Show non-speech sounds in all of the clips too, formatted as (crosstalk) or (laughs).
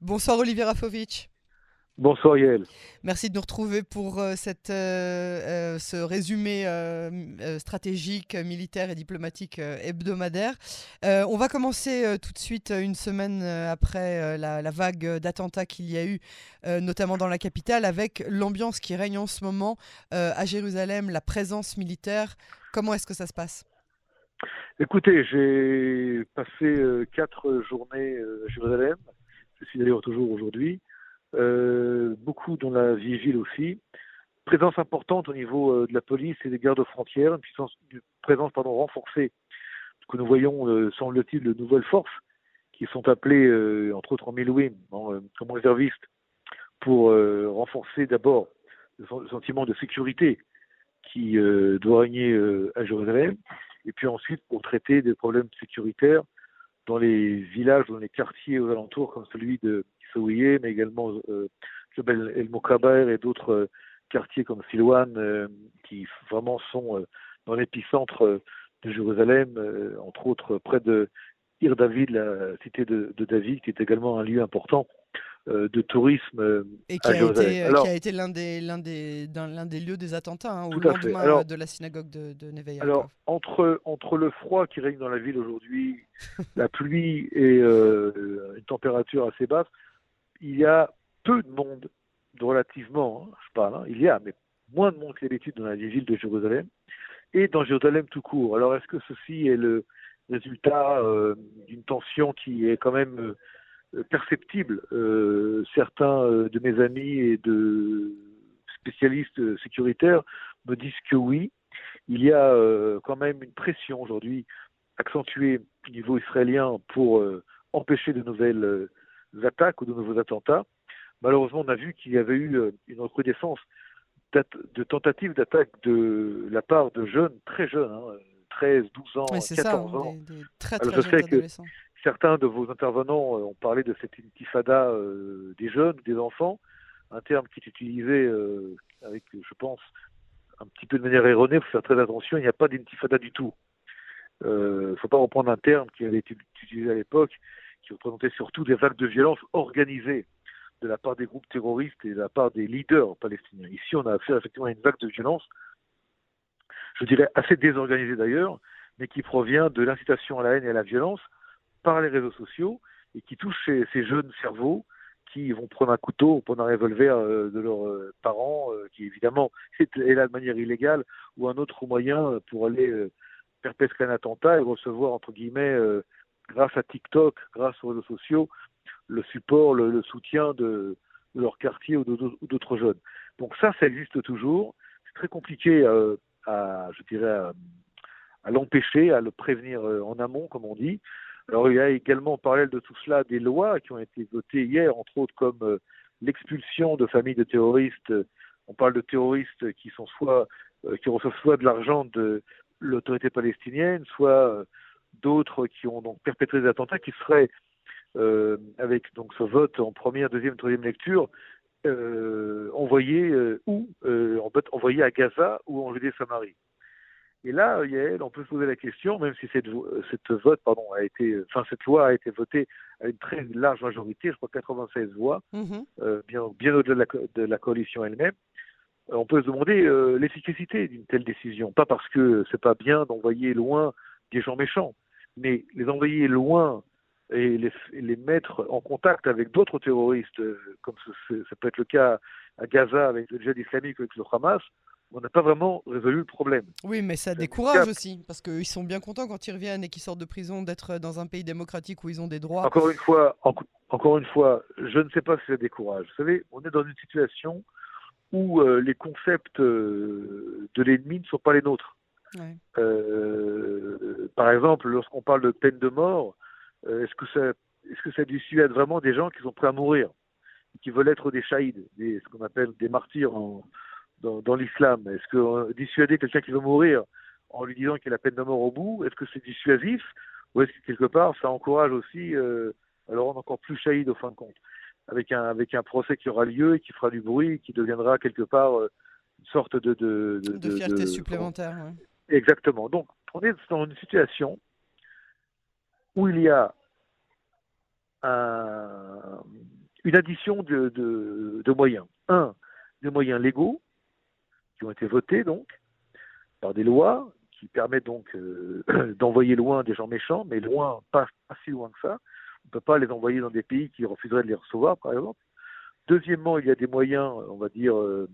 Bonsoir Olivier Rafovitch. Bonsoir Yael. Merci de nous retrouver pour euh, cette, euh, euh, ce résumé stratégique, militaire et diplomatique hebdomadaire. on va commencer tout de suite, une semaine après la, la, vague d'attentats qu'il y a eu, notamment dans la capitale, avec l'ambiance qui règne en ce moment à Jérusalem, la présence militaire. Comment est-ce que ça se passe? Écoutez, j'ai passé quatre journées à Jérusalem. D'ailleurs toujours aujourd'hui. Euh, beaucoup dans la vigile aussi. Présence importante au niveau euh, de la police et des gardes frontières, une, présence pardon, renforcée que nous voyons, euh, semble-t-il, de nouvelles forces qui sont appelées, entre autres en Milouim, comme réservistes, pour renforcer d'abord le sentiment de sécurité qui doit régner à Jérusalem, et puis ensuite pour traiter des problèmes sécuritaires dans les villages, dans les quartiers aux alentours, comme celui de mais également euh, El Mokaber et d'autres euh, quartiers comme Silouane, euh, qui vraiment sont euh, dans l'épicentre de Jérusalem, entre autres près de Ir David, la cité de, de, David, qui est également un lieu important de tourisme et qui, a été, qui a été, l'un des, l'un des, l'un des lieux des attentats hein, au lendemain de la synagogue de, de Neve Alors, entre, entre le froid qui règne dans la ville aujourd'hui, (laughs) la pluie et une température assez basse, il y a peu de monde, relativement, hein, je parle, hein, il y a, mais moins de monde que d'habitude dans la ville de Jérusalem et dans Jérusalem tout court. Alors est-ce que ceci est le résultat euh, d'une tension qui est quand même euh, perceptible euh, Certains de mes amis et de spécialistes sécuritaires me disent que oui. Il y a quand même une pression aujourd'hui accentuée au niveau israélien pour empêcher de nouvelles attaques ou de nouveaux attentats. Malheureusement, on a vu qu'il y avait eu euh, une recrudescence de tentatives d'attaque de la part de jeunes, très jeunes, 13, hein, 12 ans, 14 ans. très, très je sais que certains de vos intervenants euh, ont parlé de cette intifada euh, des jeunes, des enfants, un terme qui est utilisé avec, je pense, un petit peu de manière erronée, il faut faire très attention, il n'y a pas d'intifada du tout. Il ne faut pas reprendre un terme qui avait été utilisé à l'époque, qui représentait surtout des vagues de violence organisées de la part des groupes terroristes et de la part des leaders palestiniens. Ici, on a affaire effectivement à une vague de violence, je dirais assez désorganisée d'ailleurs, mais qui provient de l'incitation à la haine et à la violence par les réseaux sociaux et qui touche ces, jeunes cerveaux qui vont prendre un couteau ou prendre un revolver euh, de leurs euh, parents, euh, qui évidemment (laughs) est là de manière illégale, ou un autre moyen pour aller perpétrer un attentat et recevoir, entre guillemets, grâce à TikTok, grâce aux réseaux sociaux, le support, le, soutien de, leur quartier ou d'autres jeunes. Donc ça, ça existe toujours. C'est très compliqué à, je dirais, à, l'empêcher, à le prévenir en amont, comme on dit. Alors il y a également en parallèle de tout cela des lois qui ont été votées hier, entre autres comme euh, l'expulsion de familles de terroristes. On parle de terroristes qui sont soit qui reçoivent soit de l'argent de l'autorité palestinienne, soit d'autres qui ont donc perpétré des attentats qui seraient, euh, avec donc ce vote en première, deuxième, troisième lecture, euh, envoyés euh, ou en fait envoyés à Gaza ou en Judée-Samarie. Et là, Yael, on peut se poser la question, même si cette, cette vote, pardon, a été, enfin cette loi a été votée à une très large majorité, je crois 96 voix, mm-hmm. bien, bien au-delà de, de la, coalition elle-même, on peut se demander l'efficacité d'une telle décision. Pas parce que c'est pas bien d'envoyer loin des gens méchants, mais les envoyer loin et les, mettre en contact avec d'autres terroristes, euh, comme ça peut être le cas à Gaza avec le djihad islamique, avec le Hamas, on n'a pas vraiment résolu le problème. Oui, mais ça, décourage aussi, parce qu'ils sont bien contents quand ils reviennent et qu'ils sortent de prison d'être dans un pays démocratique où ils ont des droits. Encore une fois, encore une fois, je ne sais pas si ça décourage. Vous savez, on est dans une situation où euh, les concepts euh, de l'ennemi ne sont pas les nôtres. Euh, par exemple, lorsqu'on parle de peine de mort, euh, est-ce que ça, est-ce que ça dissuade vraiment des gens qui sont prêts à mourir, qui veulent être des shahids, des, ce qu'on appelle des martyrs dans, dans l'islam Est-ce que euh, dissuader quelqu'un qui veut mourir en lui disant qu'il y a la peine de mort au bout, est-ce que c'est dissuasif ou est-ce que quelque part ça encourage aussi euh, à le rendre encore plus shahid au fin de compte avec un avec un procès qui aura lieu et qui fera du bruit, qui deviendra quelque part une sorte de de, de, de fierté supplémentaire. Exactement. Donc, on est dans une situation où il y a une addition de, de, moyens. Un, des moyens légaux, qui ont été votés donc, par des lois, qui permettent donc euh, (clears throat) d'envoyer loin des gens méchants, mais loin, pas, si loin que ça. On ne peut pas les envoyer dans des pays qui refuseraient de les recevoir, par exemple. Deuxièmement, il y a des moyens, on va dire, euh,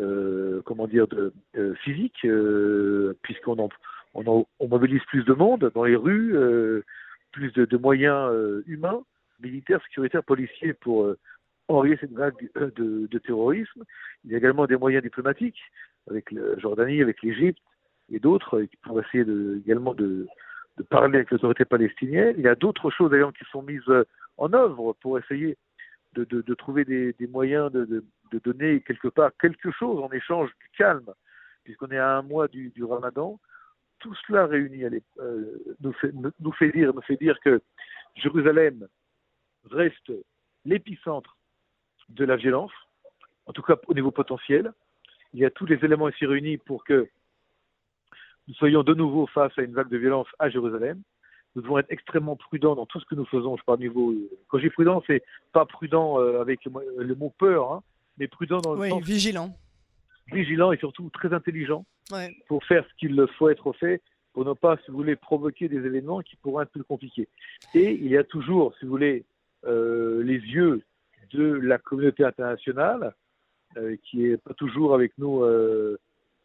euh, comment dire, de, physiques, puisqu'on on, mobilise plus de monde dans les rues, plus de, moyens humains, militaires, sécuritaires, policiers pour enrayer cette vague de, de, terrorisme. Il y a également des moyens diplomatiques avec la Jordanie, avec l'Égypte, et d'autres pour essayer également de, parler avec l'autorité palestinienne. Il y a d'autres choses d'ailleurs qui sont mises euh, en œuvre pour essayer de, trouver des, moyens de, donner quelque part quelque chose en échange du calme, puisqu'on est à un mois du, ramadan. Tout cela réuni euh, nous fait dire que Jérusalem reste l'épicentre de la violence, en tout cas au niveau potentiel. Il y a tous les éléments ici réunis pour que nous soyons de nouveau face à une vague de violence à Jérusalem. Nous devons être extrêmement prudents dans tout ce que nous faisons. Je parle niveau. Quand j'ai prudent, c'est pas prudent euh, avec le, mot peur, hein, mais prudent dans le oui, vigilant. Vigilant et surtout très intelligent pour faire ce qu'il faut être fait, pour ne pas, si vous voulez, provoquer des événements qui pourraient être plus compliqués. Et il y a toujours, si vous voulez, euh, les yeux de la communauté internationale, euh, qui est pas toujours avec nous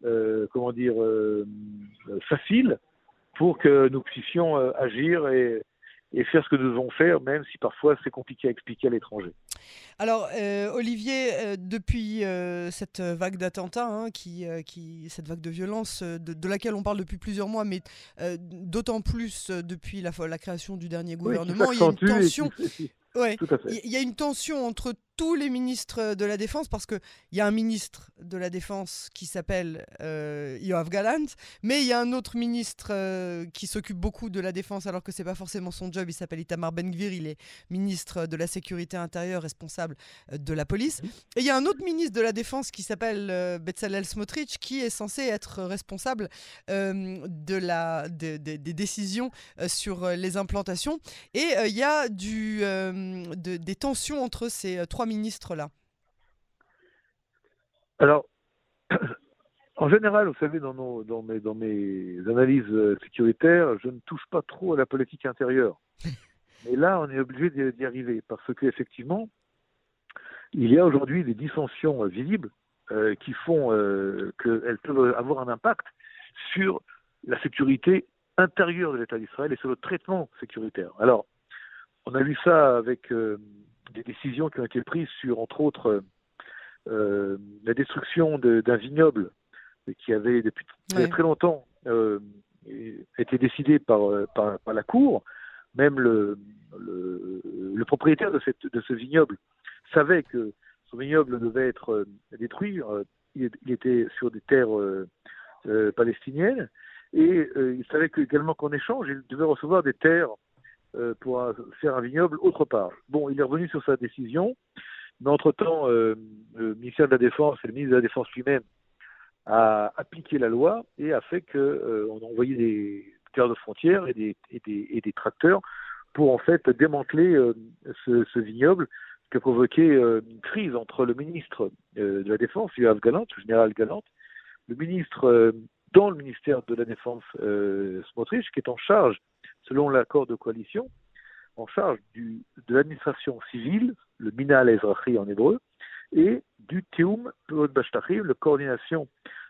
euh, comment dire, euh, facile pour que nous puissions euh, agir et, faire ce que nous devons faire, même si parfois c'est compliqué à expliquer à l'étranger. Alors, Olivier, depuis cette vague d'attentats, hein, qui, qui, cette vague de violence de, laquelle on parle depuis plusieurs mois, mais d'autant plus depuis la, la, création du dernier gouvernement, il y a une tension. Il y a une tension entre tous les ministres de la Défense, parce qu'il y a un ministre de la Défense qui s'appelle euh, Yoav Galant, mais il y a un autre ministre euh, qui s'occupe beaucoup de la Défense, alors que c'est pas forcément son job, il s'appelle Itamar Ben-Gvir, il est ministre de la Sécurité intérieure, responsable euh, de la police. Et il y a un autre ministre de la Défense qui s'appelle euh, Bezalel Smotrich, qui est censé être responsable de la, des décisions sur les implantations. Et il y a des tensions entre ces trois ministre-là Alors, (clears throat) en général, vous savez, dans, nos, dans, mes, dans mes analyses euh, sécuritaires, je ne touche pas trop à la politique intérieure. (laughs) Mais là, on est obligé d'y arriver parce qu'effectivement, il y a aujourd'hui des dissensions euh, visibles euh, qui font qu'elles peuvent avoir un impact sur la sécurité intérieure de l'État d'Israël et sur le traitement sécuritaire. Alors, on a vu ça avec des décisions qui ont été prises sur, entre autres, euh, la destruction d'un vignoble qui avait depuis très longtemps euh, été décidé euh, par, par, la Cour. Même le, le, propriétaire de, cette, de ce vignoble savait que son vignoble devait être détruit. Il, était sur des terres palestiniennes et il savait que, également qu'en échange, il devait recevoir des terres euh, pour faire un vignoble autre part. Bon, il est revenu sur sa décision, mais entre-temps, euh, le ministère de la Défense et le ministre de la Défense lui-même a appliqué la loi et a fait qu'on euh, a envoyé des gardes frontières et des, et des, tracteurs pour en fait démanteler ce, ce, vignoble qui a provoqué une crise entre le ministre de la Défense, le général Galant, le ministre dans le ministère de la Défense, Smotrich, qui est en charge selon l'accord de coalition, en charge de l'administration civile, le Minal Ezrachi en hébreu, et du Bashtachim, la coordination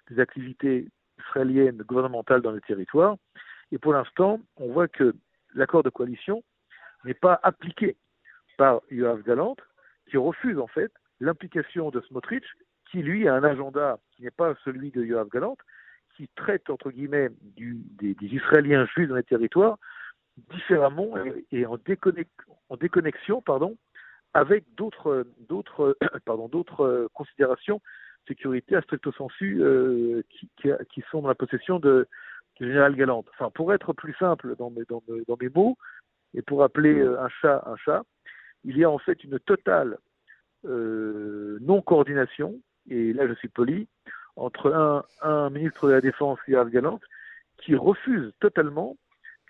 des activités israéliennes gouvernementales dans le territoire. Et pour l'instant, on voit que l'accord de coalition n'est pas appliqué par Yoav Galant, qui refuse en fait l'implication de Smotrich, qui lui a un agenda qui n'est pas celui de Yoav Galant, qui traite entre guillemets des, des, Israéliens juifs dans les territoires différemment et, en, déconnexion pardon, avec d'autres d'autres (clears throat) pardon d'autres considérations sécuritaires stricto sensu euh, qui, qui, sont dans la possession de, du général Galante. Enfin, pour être plus simple dans mes, dans, dans mes mots et pour appeler euh, un chat un chat, il y a en fait une totale euh, non coordination et là je suis poli entre un, un ministre de la Défense, Yoav Galante, qui refuse totalement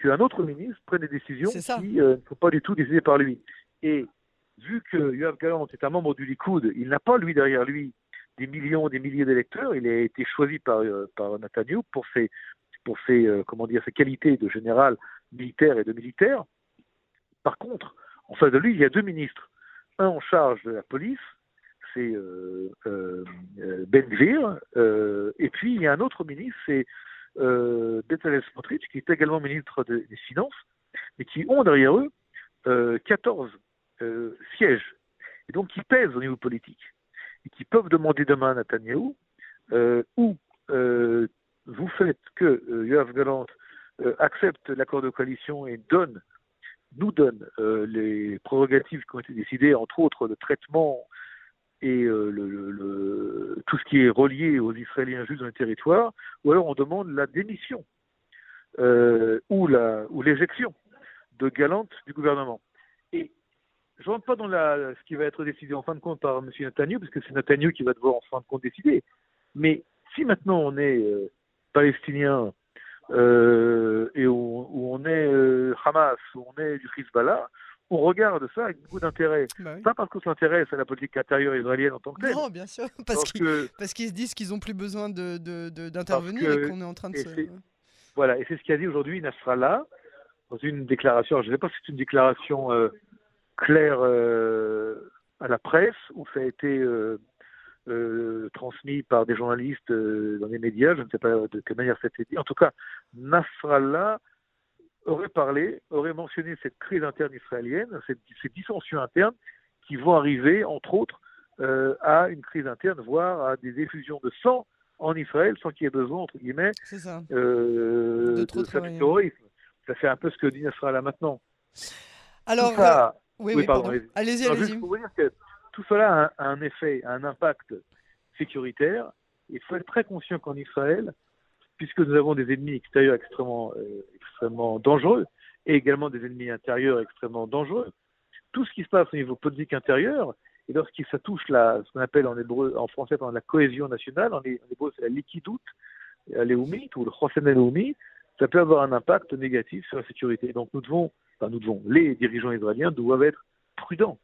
qu'un autre ministre prenne des décisions qui euh, ne sont pas du tout décidées par lui. Et vu que Yoav Galant est un membre du Likoud, il n'a pas lui derrière lui des millions, des milliers d'électeurs. Il a été choisi par, euh, par Netanyahu pour ses, pour ses, euh, comment dire, ses qualités de général militaire et de militaire. Par contre, en face de lui, il y a deux ministres. Un en charge de la police, c'est euh, Ben Gvir, et puis il y a un autre ministre, c'est euh, Smotrich, qui est également ministre des Finances, et qui ont derrière eux 14 sièges, et donc qui pèsent au niveau politique. Et qui peuvent demander demain à Netanyahou euh, ou euh, vous faites que euh, Yoav Galant euh, accepte l'accord de coalition et donne, nous donne euh, les prérogatives qui ont été décidées, entre autres le traitement et le, tout ce qui est relié aux Israéliens juste dans le territoire, ou alors on demande la démission ou la ou l'éjection de Galante du gouvernement. Et je ne rentre pas dans ce qui va être décidé en fin de compte par M. Netanyahu, parce que c'est Netanyahu qui va devoir en fin de compte décider. Mais si maintenant on est euh, palestinien euh, et où, on est euh, Hamas, où on est du Hezbollah, on regarde ça avec beaucoup d'intérêt. Bah oui. Pas parce qu'on s'intéresse à la politique intérieure israélienne en tant que telle. Non, bien sûr, parce, parce qu'ils qu se disent qu'ils n'ont plus besoin d'intervenir de, de, et qu'on est en train de se... Voilà, et c'est ce qu'a dit aujourd'hui Nasrallah dans une déclaration. Je ne sais pas si c'est une déclaration euh, clair euh, à la presse, où ça a été euh, transmis par des journalistes dans les médias, je ne sais pas de quelle manière ça a été dit. En tout cas, Nasrallah aurait parlé, aurait mentionné cette crise interne israélienne, cette, ces dissensions internes qui vont arriver, entre autres, euh, à une crise interne, voire à des effusions de sang en Israël sans qu'il y ait besoin, entre guillemets, ça. Euh, de, de terrorisme. Ça fait un peu ce que dit Nasrallah maintenant. Alors, ça, oui, oui, pardon. Allez-y, allez-y. Juste pour vous dire que tout cela a un, effet, un impact sécuritaire. Il faut être très conscient qu'en Israël, puisque nous avons des ennemis extérieurs extrêmement, euh, extrêmement dangereux et également des ennemis intérieurs extrêmement dangereux, tout ce qui se passe au niveau politique intérieur, et lorsqu'il ça touche la, ce qu'on appelle en hébreu, en français, la cohésion nationale, en, hébreu c'est la liquidoute, léoumite ou le chosen léoumite, ça peut avoir un impact négatif sur la sécurité. Donc nous devons enfin nous devons, les dirigeants israéliens doivent être prudents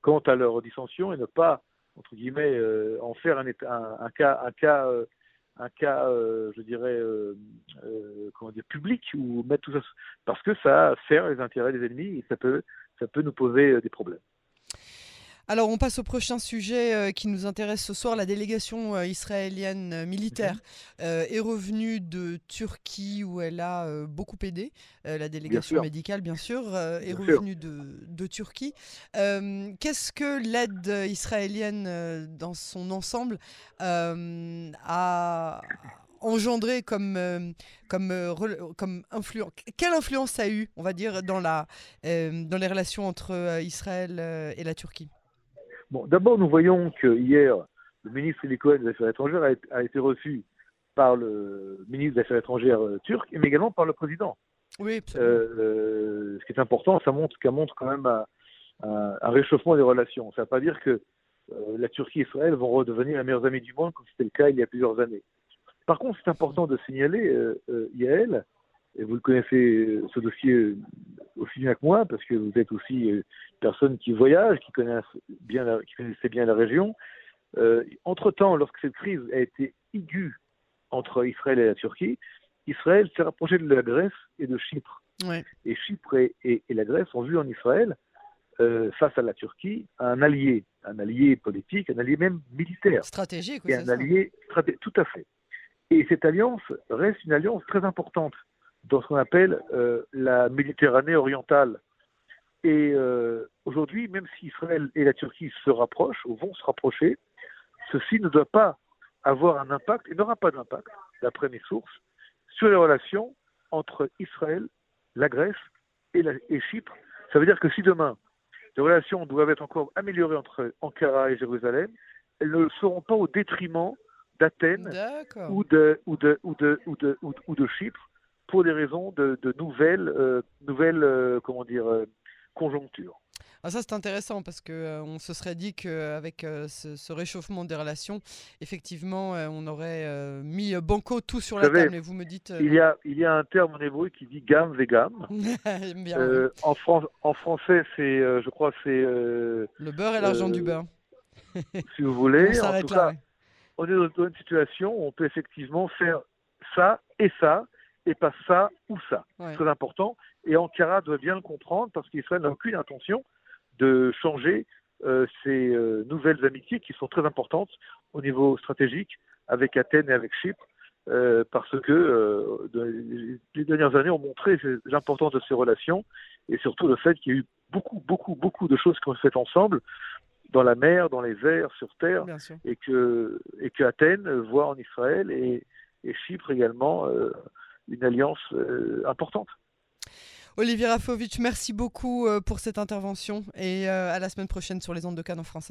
quant à leur dissension et ne pas, entre guillemets, euh, en faire un, un, un, cas, un cas, euh, un cas euh, je dirais, euh, comment dire, public ou mettre tout ça, parce que ça sert les intérêts des ennemis et ça peut, ça peut nous poser des problèmes. Alors, on passe au prochain sujet euh, qui nous intéresse ce soir. La délégation euh, israélienne euh, militaire est revenue de Turquie où elle a beaucoup aidé. la délégation bien médicale, bien sûr, est bien revenue de, de, Turquie. Qu'est-ce que l'aide israélienne dans son ensemble a engendré comme, comme, comme influence Quelle influence ça a eu, on va dire, dans, la, dans les relations entre Israël et la Turquie? Bon, d'abord, nous voyons que hier, le ministre Elie des Affaires étrangères a, a, été reçu par le ministre des Affaires étrangères euh, turc, mais également par le président. Oui, euh, euh, ce qui est important, ça montre, ça montre quand même un, un, un réchauffement des relations. Ça ne veut pas dire que euh, la Turquie et Israël vont redevenir les meilleurs amis du monde, comme c'était le cas il y a plusieurs années. Par contre, c'est important de signaler, euh, Yael, et vous le connaissez ce dossier aussi bien que moi, parce que vous êtes aussi une personne qui voyage, qui connaissent bien la, qui connaissait bien la région. Euh, entre-temps, lorsque cette crise a été aiguë entre Israël et la Turquie, Israël s'est rapproché de la Grèce et de Chypre. Ouais. Et Chypre et, et, et, la Grèce ont vu en Israël, euh, face à la Turquie, un allié, un allié politique, un allié même militaire. Stratégique, et un allié stratégique, tout à fait. Et cette alliance reste une alliance très importante dans ce qu'on appelle euh, la Méditerranée orientale. Et euh, aujourd'hui, même si Israël et la Turquie se rapprochent ou vont se rapprocher, ceci ne doit pas avoir un impact et n'aura pas d'impact, d'après mes sources, sur les relations entre Israël, la Grèce et, la, et Chypre. Ça veut dire que si demain les relations doivent être encore améliorées entre Ankara et Jérusalem, elles ne le seront pas au détriment d'Athènes ou de, ou, de, ou, de, ou, de, ou, de, ou de Chypre, pour des raisons de, de nouvelles, euh, nouvelles euh, comment dire, euh, conjonctures. Ah, ça c'est intéressant parce que euh, on se serait dit qu'avec ce, ce, réchauffement des relations, effectivement, on aurait mis banco tout sur Vous la savez, table. Et vous me dites. Il y a, il y a un terme en hébreu qui dit gamme (laughs) bien, Euh, en, Fran- en français, c'est, je crois, c'est. Le beurre et l'argent du beurre. (laughs) si vous On voulez, en s'arrête tout là. cas, ouais. on est dans une situation où on peut effectivement faire ça et ça, et pas ça ou ça. Ouais. Très important. Et Ankara doit bien le comprendre parce qu'Israël n'a aucune intention de changer euh, ces euh, nouvelles amitiés qui sont très importantes au niveau stratégique avec Athènes et avec Chypre. euh, parce que euh, de- les dernières années ont montré l'importance de ces relations et surtout le fait qu'il y a eu beaucoup, beaucoup, beaucoup de choses qui ont été faites ensemble dans la mer, dans les airs, sur terre, et que, et que Athènes voit en Israël et, et Chypre également euh, une alliance euh, importante. Olivier Rafovitch, merci beaucoup euh, pour cette intervention et euh, à la semaine prochaine sur les ondes de Cannes en français.